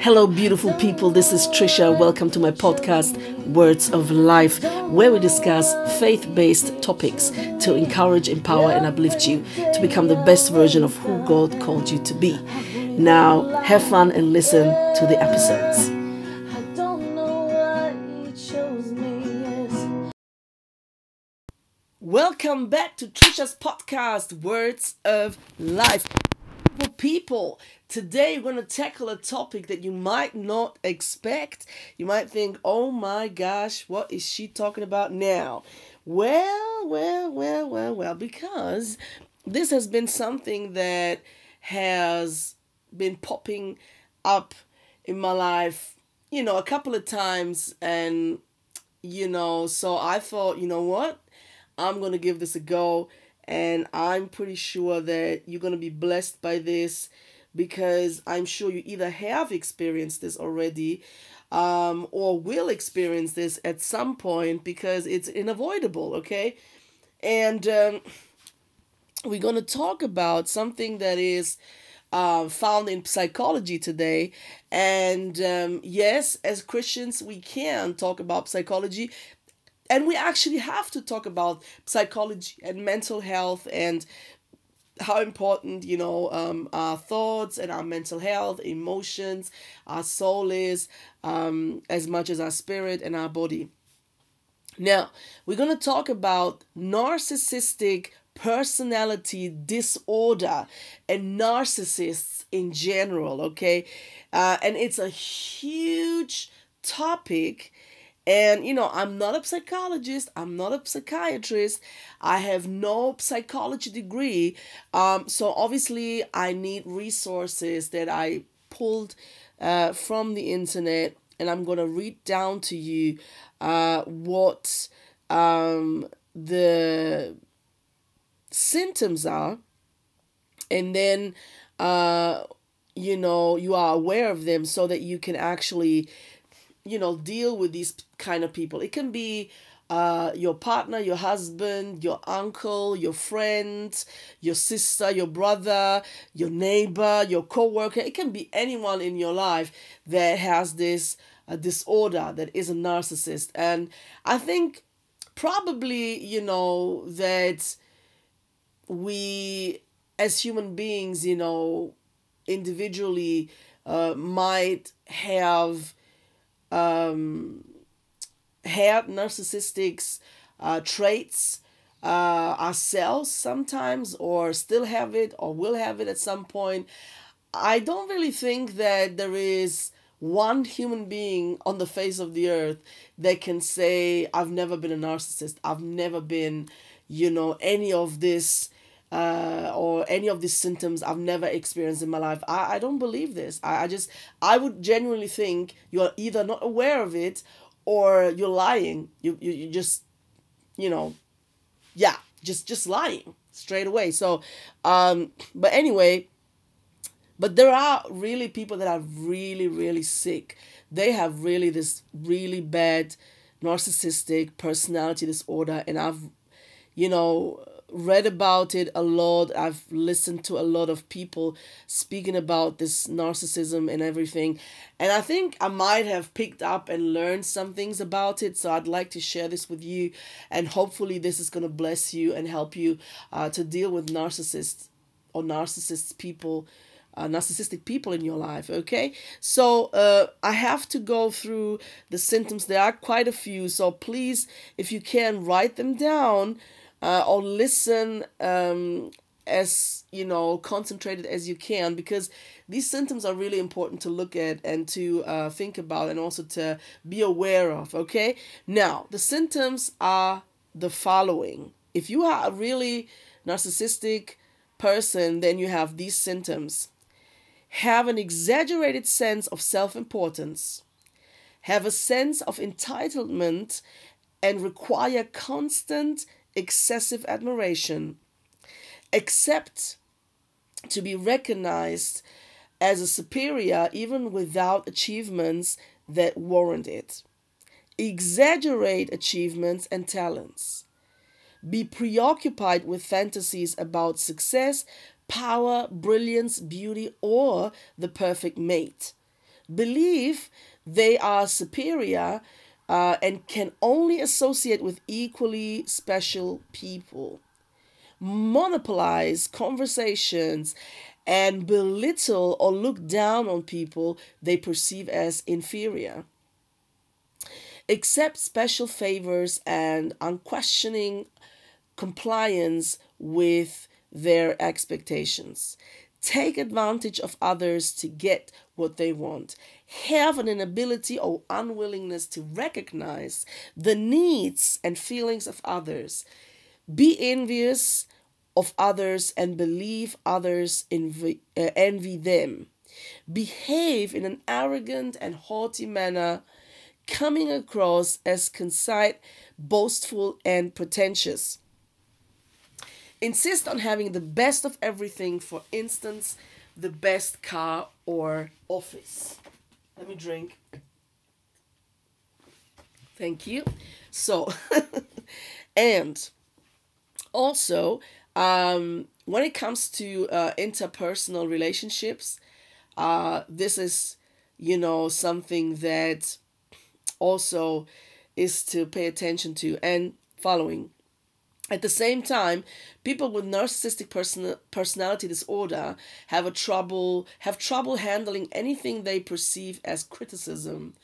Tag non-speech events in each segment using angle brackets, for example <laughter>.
Hello, beautiful people. This is Trisha. Welcome to my podcast, Words of Life, where we discuss faith based topics to encourage, empower, and uplift you to become the best version of who God called you to be. Now, have fun and listen to the episodes. Welcome back to Trisha's podcast, Words of Life. People, today we're going to tackle a topic that you might not expect. You might think, oh my gosh, what is she talking about now? Well, well, well, well, well, because this has been something that has been popping up in my life, you know, a couple of times. And, you know, so I thought, you know what? I'm going to give this a go. And I'm pretty sure that you're going to be blessed by this because I'm sure you either have experienced this already um, or will experience this at some point because it's unavoidable, okay? And um, we're going to talk about something that is uh, found in psychology today. And um, yes, as Christians, we can talk about psychology and we actually have to talk about psychology and mental health and how important you know um, our thoughts and our mental health emotions our soul is um, as much as our spirit and our body. Now we're going to talk about narcissistic personality disorder and narcissists in general okay? Uh, and it's a huge topic and, you know, I'm not a psychologist, I'm not a psychiatrist, I have no psychology degree. Um, so obviously, I need resources that I pulled uh, from the internet, and I'm to read down to you uh, what um, the symptoms are, and then, uh, you know, you are aware of them so that you can actually you know deal with these kind of people it can be uh, your partner, your husband, your uncle, your friend, your sister, your brother, your neighbor, your co-worker. It can be anyone in your life that has this uh, disorder that is a narcissist. And I think probably, you know, that we as human beings, you know, individually uh, might have um, had narcissistic uh, traits uh, ourselves sometimes, or still have it, or will have it at some point. I don't really think that there is one human being on the face of the earth that can say, I've never been a narcissist, I've never been, you know, any of this uh, or any of these symptoms I've never experienced in my life. I, I don't believe this. I, I just, I would genuinely think you're either not aware of it or you're lying. You, you, you just, you know, yeah, just, just lying straight away. So, um, but anyway, but there are really people that are really, really sick. They have really this really bad narcissistic personality disorder. And I've, you know, read about it a lot. I've listened to a lot of people speaking about this narcissism and everything. And I think I might have picked up and learned some things about it. So I'd like to share this with you. And hopefully, this is going to bless you and help you uh, to deal with narcissists or narcissists people. Uh, narcissistic people in your life okay so uh, i have to go through the symptoms there are quite a few so please if you can write them down uh, or listen um, as you know concentrated as you can because these symptoms are really important to look at and to uh, think about and also to be aware of okay? Now the symptoms are the following. If you are a really narcissistic person then you have these symptoms. Have an exaggerated sense of self-importance. Have a sense of entitlement and require constant excessive admiration, accept to be recognized as a superior even without achievements that warrant it, exaggerate achievements and talents, be preoccupied with fantasies about success, power, brilliance, beauty, or the perfect mate. believe they are superior uh, and can only associate with equally special people, monopolize conversations, and belittle or look down on people they perceive as inferior. Accept special favors and unquestioning compliance with their expectations. Take advantage of others to get what they want. Have an inability or unwillingness to recognize the needs and feelings of others. Be envious of others and believe others envy, uh, envy them. Behave in an arrogant and haughty manner, coming across as conceit, boastful, and pretentious. Insist on having the best of everything, for instance, the best car or office. Let me drink. Thank you. So, <laughs> and also, um, when it comes to uh, interpersonal relationships, uh, this is, you know, something that also is to pay attention to and following at the same time, people with narcissistic person- personality disorder have a trouble have trouble handling anything they perceive as criticism,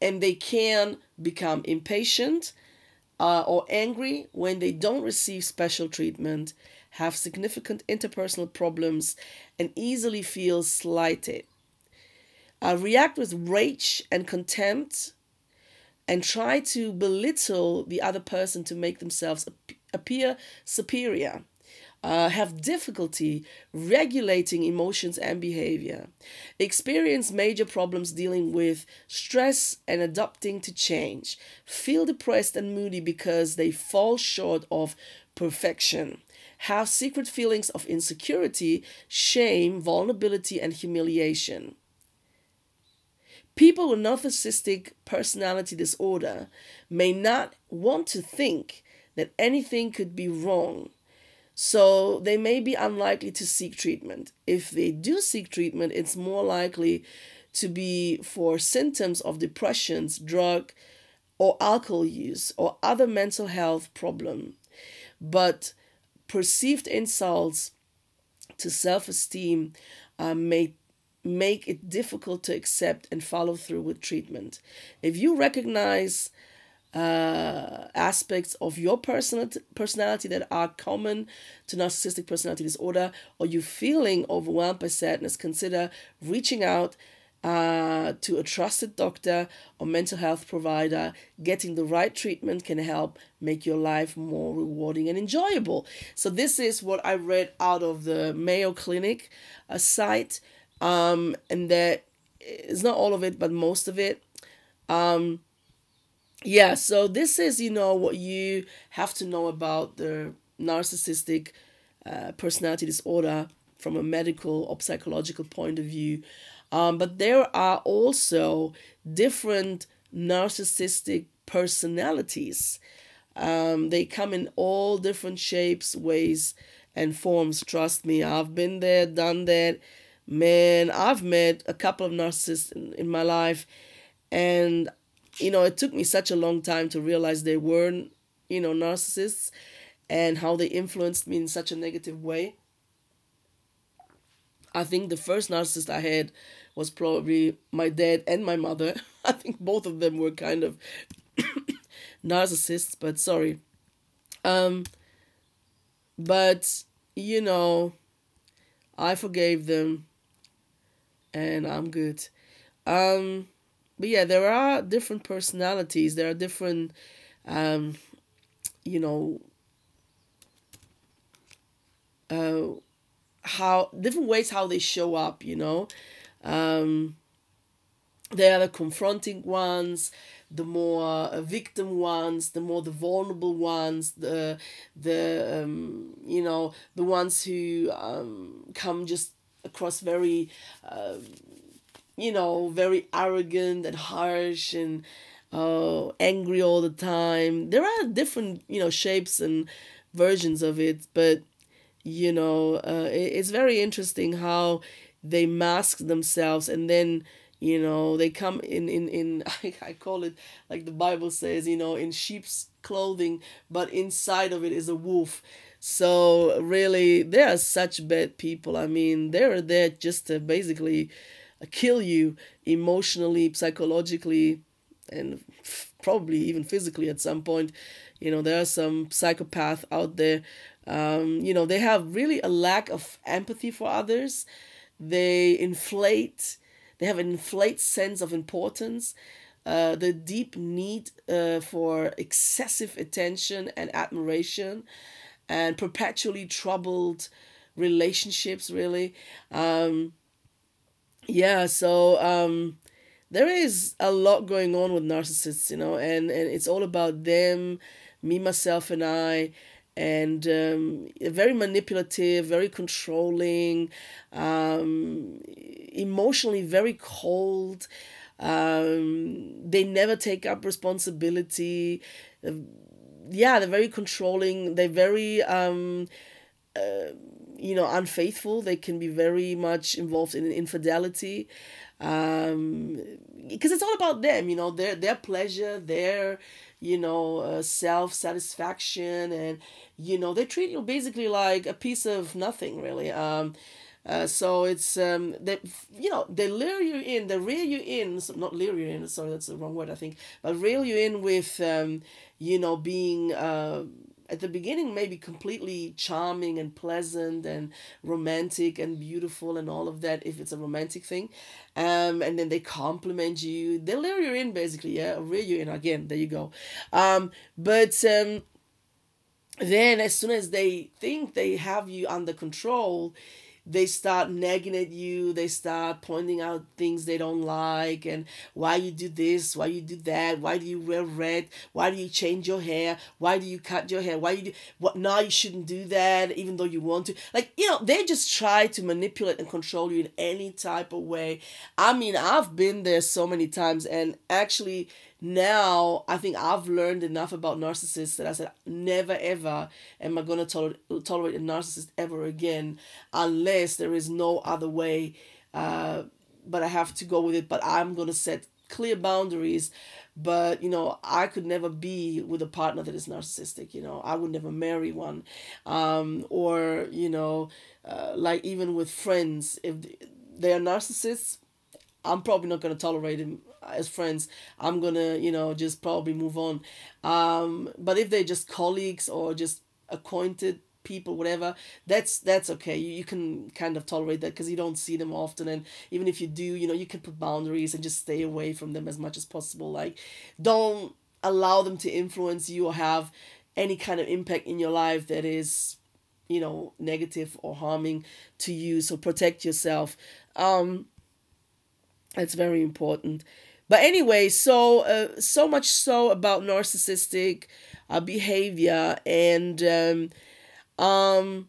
and they can become impatient uh, or angry when they don't receive special treatment, have significant interpersonal problems, and easily feel slighted. Uh, react with rage and contempt, and try to belittle the other person to make themselves appear superior, uh, have difficulty regulating emotions and behavior, experience major problems dealing with stress and adapting to change, feel depressed and moody because they fall short of perfection, have secret feelings of insecurity, shame, vulnerability, and humiliation. People with narcissistic personality disorder may not want to think that anything could be wrong. So they may be unlikely to seek treatment. If they do seek treatment, it's more likely to be for symptoms of depressions, drug or alcohol use or other mental health problem. But perceived insults to self-esteem uh, may make it difficult to accept and follow through with treatment. If you recognize uh, aspects of your personal personality that are common to narcissistic personality disorder, or you feeling overwhelmed by sadness, consider reaching out uh, to a trusted doctor or mental health provider. Getting the right treatment can help make your life more rewarding and enjoyable. So, this is what I read out of the Mayo Clinic uh, site, um, and that it's not all of it, but most of it. Um, yeah, so this is, you know, what you have to know about the narcissistic uh, personality disorder from a medical or psychological point of view. Um, but there are also different narcissistic personalities. Um, they come in all different shapes, ways, and forms. Trust me, I've been there, done that. Man, I've met a couple of narcissists in, in my life, and you know, it took me such a long time to realize they weren't, you know, narcissists and how they influenced me in such a negative way. I think the first narcissist I had was probably my dad and my mother. <laughs> I think both of them were kind of <coughs> narcissists, but sorry. Um but you know, I forgave them and I'm good. Um but yeah, there are different personalities. There are different, um, you know, uh, how different ways how they show up. You know, um, they are the confronting ones, the more uh, victim ones, the more the vulnerable ones, the the um, you know the ones who um, come just across very. Uh, you know, very arrogant and harsh and uh, angry all the time. There are different, you know, shapes and versions of it, but you know, uh, it's very interesting how they mask themselves and then you know they come in in in <laughs> I, call it like the bible says you know in sheep's clothing but inside of it is a wolf so really they are such bad people. I mean they're there just to basically kill you emotionally psychologically and probably even physically at some point. You know there are some psychopath out there. Um, you know they have really a lack of empathy for others. They inflate they have an inflate sense of importance, uh, the deep need uh, for excessive attention and admiration, and perpetually troubled relationships, really. Um, yeah, so um, there is a lot going on with narcissists, you know, and, and it's all about them, me, myself, and I and um, very manipulative, very controlling, um, emotionally very cold. Um, they never take up responsibility. Yeah, they're very controlling. They're very, um, uh, you know, unfaithful. They can be very much involved in infidelity um because it's all about them you know their their pleasure their you know uh, self satisfaction and you know they treat you basically like a piece of nothing really um uh, so it's um they you know they lure you in they reel you in not lure you in sorry that's the wrong word i think but reel you in with um you know being uh at the beginning maybe completely charming and pleasant and romantic and beautiful and all of that if it's a romantic thing. Um and then they compliment you. They lure you in basically yeah reel you in again. There you go. Um but um then as soon as they think they have you under control they start nagging at you they start pointing out things they don't like and why you do this why you do that why do you wear red why do you change your hair why do you cut your hair why you do what now you shouldn't do that even though you want to. Like you know they just try to manipulate and control you in any type of way. I mean i've been there so many times and actually now I think I've learned enough about narcissists that I said never ever am I gonna tolerate tolerate a narcissist ever again unless there is no other way. Uh, but I have to go with it. But I'm gonna set clear boundaries. But you know, I could never be with a partner that is narcissistic. You know, I would never marry one. Um, or you know, uh, like even with friends, if they are narcissists, I'm probably not gonna tolerate him as friends. I'm gonna you know just probably move on. Um but if they're just colleagues or just acquainted people whatever that's that's okay. You, you can kind of tolerate that because you don't see them often. And even if you do you know you can put boundaries and just stay away from them as much as possible. Like don't allow them to influence you or have any kind of impact in your life that is you know negative or harming to you. So protect yourself. Um that's very important but anyway, so uh, so much so about narcissistic uh, behavior and um, um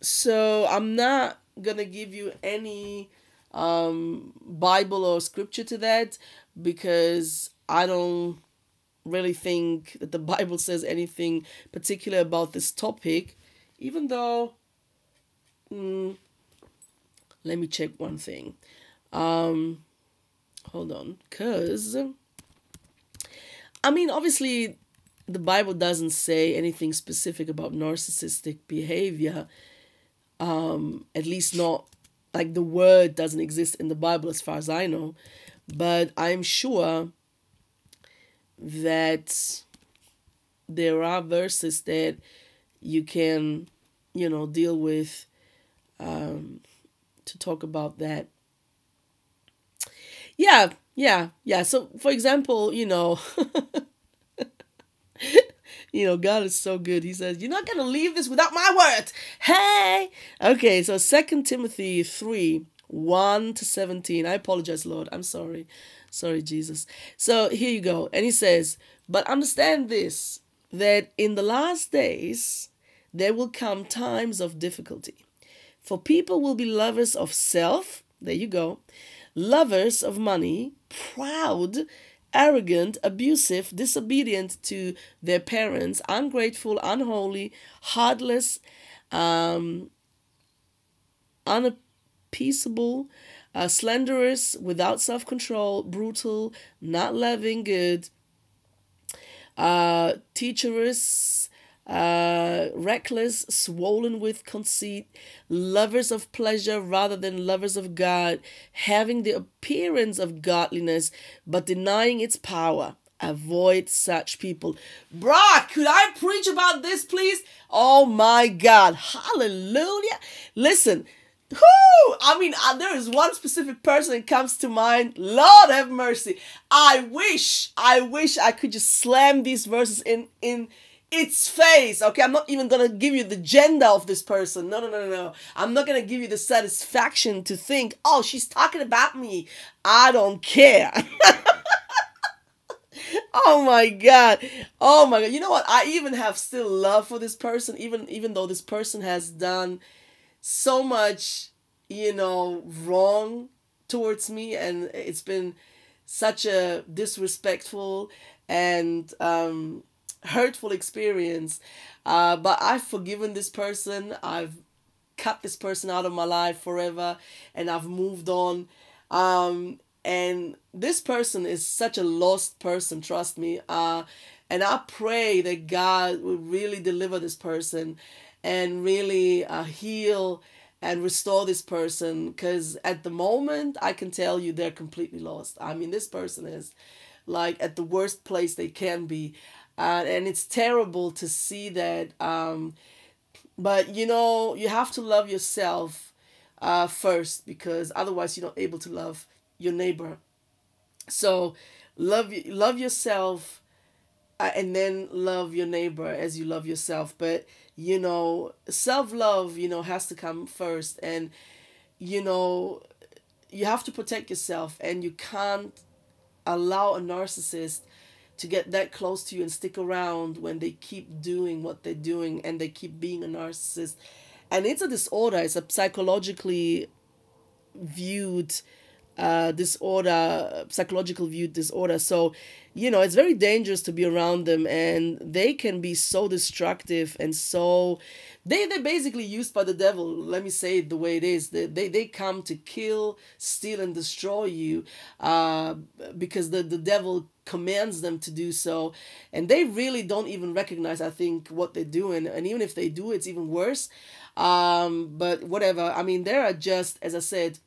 so I'm not gonna give you any um Bible or scripture to that because I don't really think that the <laughs> Bible says anything particular about this topic, even though. Mm, let me check one thing. Um, hold on because i mean obviously the bible doesn't say anything specific about narcissistic behavior. Um at least not like the word doesn't exist in the bible as far as i know. But i'm sure that there are verses that you can you know deal with um to talk about that yeah, yeah, yeah. So, for example, you know, <laughs> you know, God is so good. He says, "You're not gonna leave this without my word." Hey, okay. So, Second Timothy three one to seventeen. I apologize, Lord. I'm sorry, sorry, Jesus. So here you go, and he says, "But understand this: that in the last days there will come times of difficulty, for people will be lovers of self." There you go lovers of money, proud, arrogant, abusive, disobedient to their parents, ungrateful, unholy, heartless, um, peaceable, uh, slanderous, without self control, brutal, not loving good, uh, teacherous, uh, reckless, swollen with conceit, lovers of pleasure rather than lovers of God, having the appearance of godliness but denying its power. Avoid such people. Bruh, could I preach about this, please? Oh my God. Hallelujah. Listen, whoo, I mean, uh, there is one specific person that comes to mind. Lord have mercy. I wish, I wish I could just slam these verses in, in, its face. Okay, I'm not even gonna give you the gender of this person. No, no, no, no. I'm not gonna give you the satisfaction to think, oh, she's talking about me. I don't care. <laughs> oh my god oh my god you know what i even have still love for this person even even though this person has done so much you know wrong towards me and it's been such a disrespectful and um hurtful experience uh but i've forgiven this person. I've cut this person out of my life forever and i've moved on. Um and this person is such a lost person trust me. Uh and i pray that god will really deliver this person and really uh, heal and restore this person because at the moment i can tell you they're completely lost. I mean this person is like at the worst place they can be uh, and it's terrible to see that um, but you know you have to love yourself uh, first because otherwise you're not able to love your neighbor. So love love yourself uh, and then love your neighbor as you love yourself. But you know, self-love, you know, has to come first and you know, you have to protect yourself and you can't allow a narcissist to get that close to you and stick around when they keep doing what they're doing and they keep being a narcissist. And it's a disorder, it's a psychologically viewed uh, disorder, psychological view disorder. So, you know, it's very dangerous to be around them, and they can be so destructive and so. They they're basically used by the devil. Let me say it the way it is. They they, they come to kill, steal, and destroy you, uh, because the the devil commands them to do so, and they really don't even recognize. I think what they're doing, and even if they do, it's even worse. Um, but whatever. I mean, there are just as I said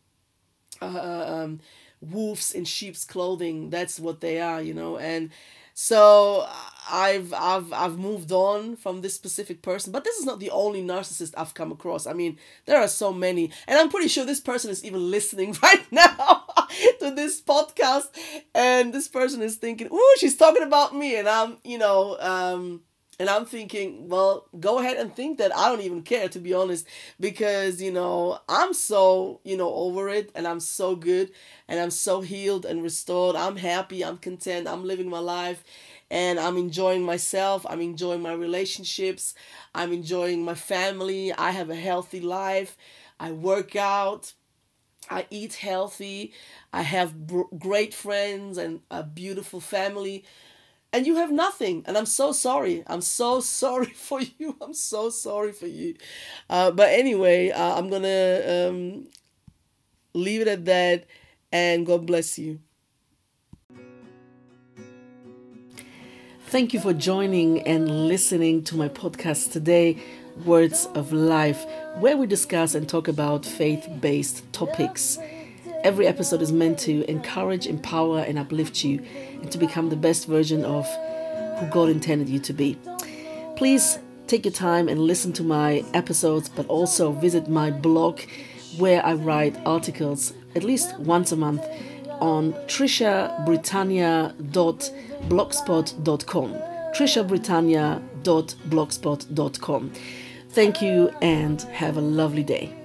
uh, um, wolves in sheep's clothing. That's what they are, you know. And so I've I've I've moved on from this specific person, but this is not the only narcissist I've come across. I mean, there are so many, and I'm pretty sure this person is even listening <laughs> right now <laughs> to this podcast, and this person is thinking, "Ooh, she's talking about me," and I'm, you know, um and I'm thinking, well, go ahead and think that I don't even care, to be honest, because, you know, I'm so, you know, over it and I'm so good and I'm so healed and restored. I'm happy, I'm content, I'm living my life and I'm enjoying myself. I'm enjoying my relationships. I'm enjoying my family. I have a healthy life. I work out. I eat healthy. I have br- great friends and a beautiful family. And you have nothing. And i'm so sorry. I'm so <laughs> sorry for you. I'm so sorry for you. Uh, but anyway uh, i'm gonna um, leave it at that. And god bless you. Thank you for joining and listening to my podcast today words of life where we discuss and talk about faith-based topics Every episode is meant to encourage, empower, and uplift you and to become the best version of who God intended you to be. Please take your time and listen to my episodes, but also visit my blog where I write articles at least once a month on trishabritannia.blogspot.com. trishabritannia.blogspot.com. Thank you and have a lovely day.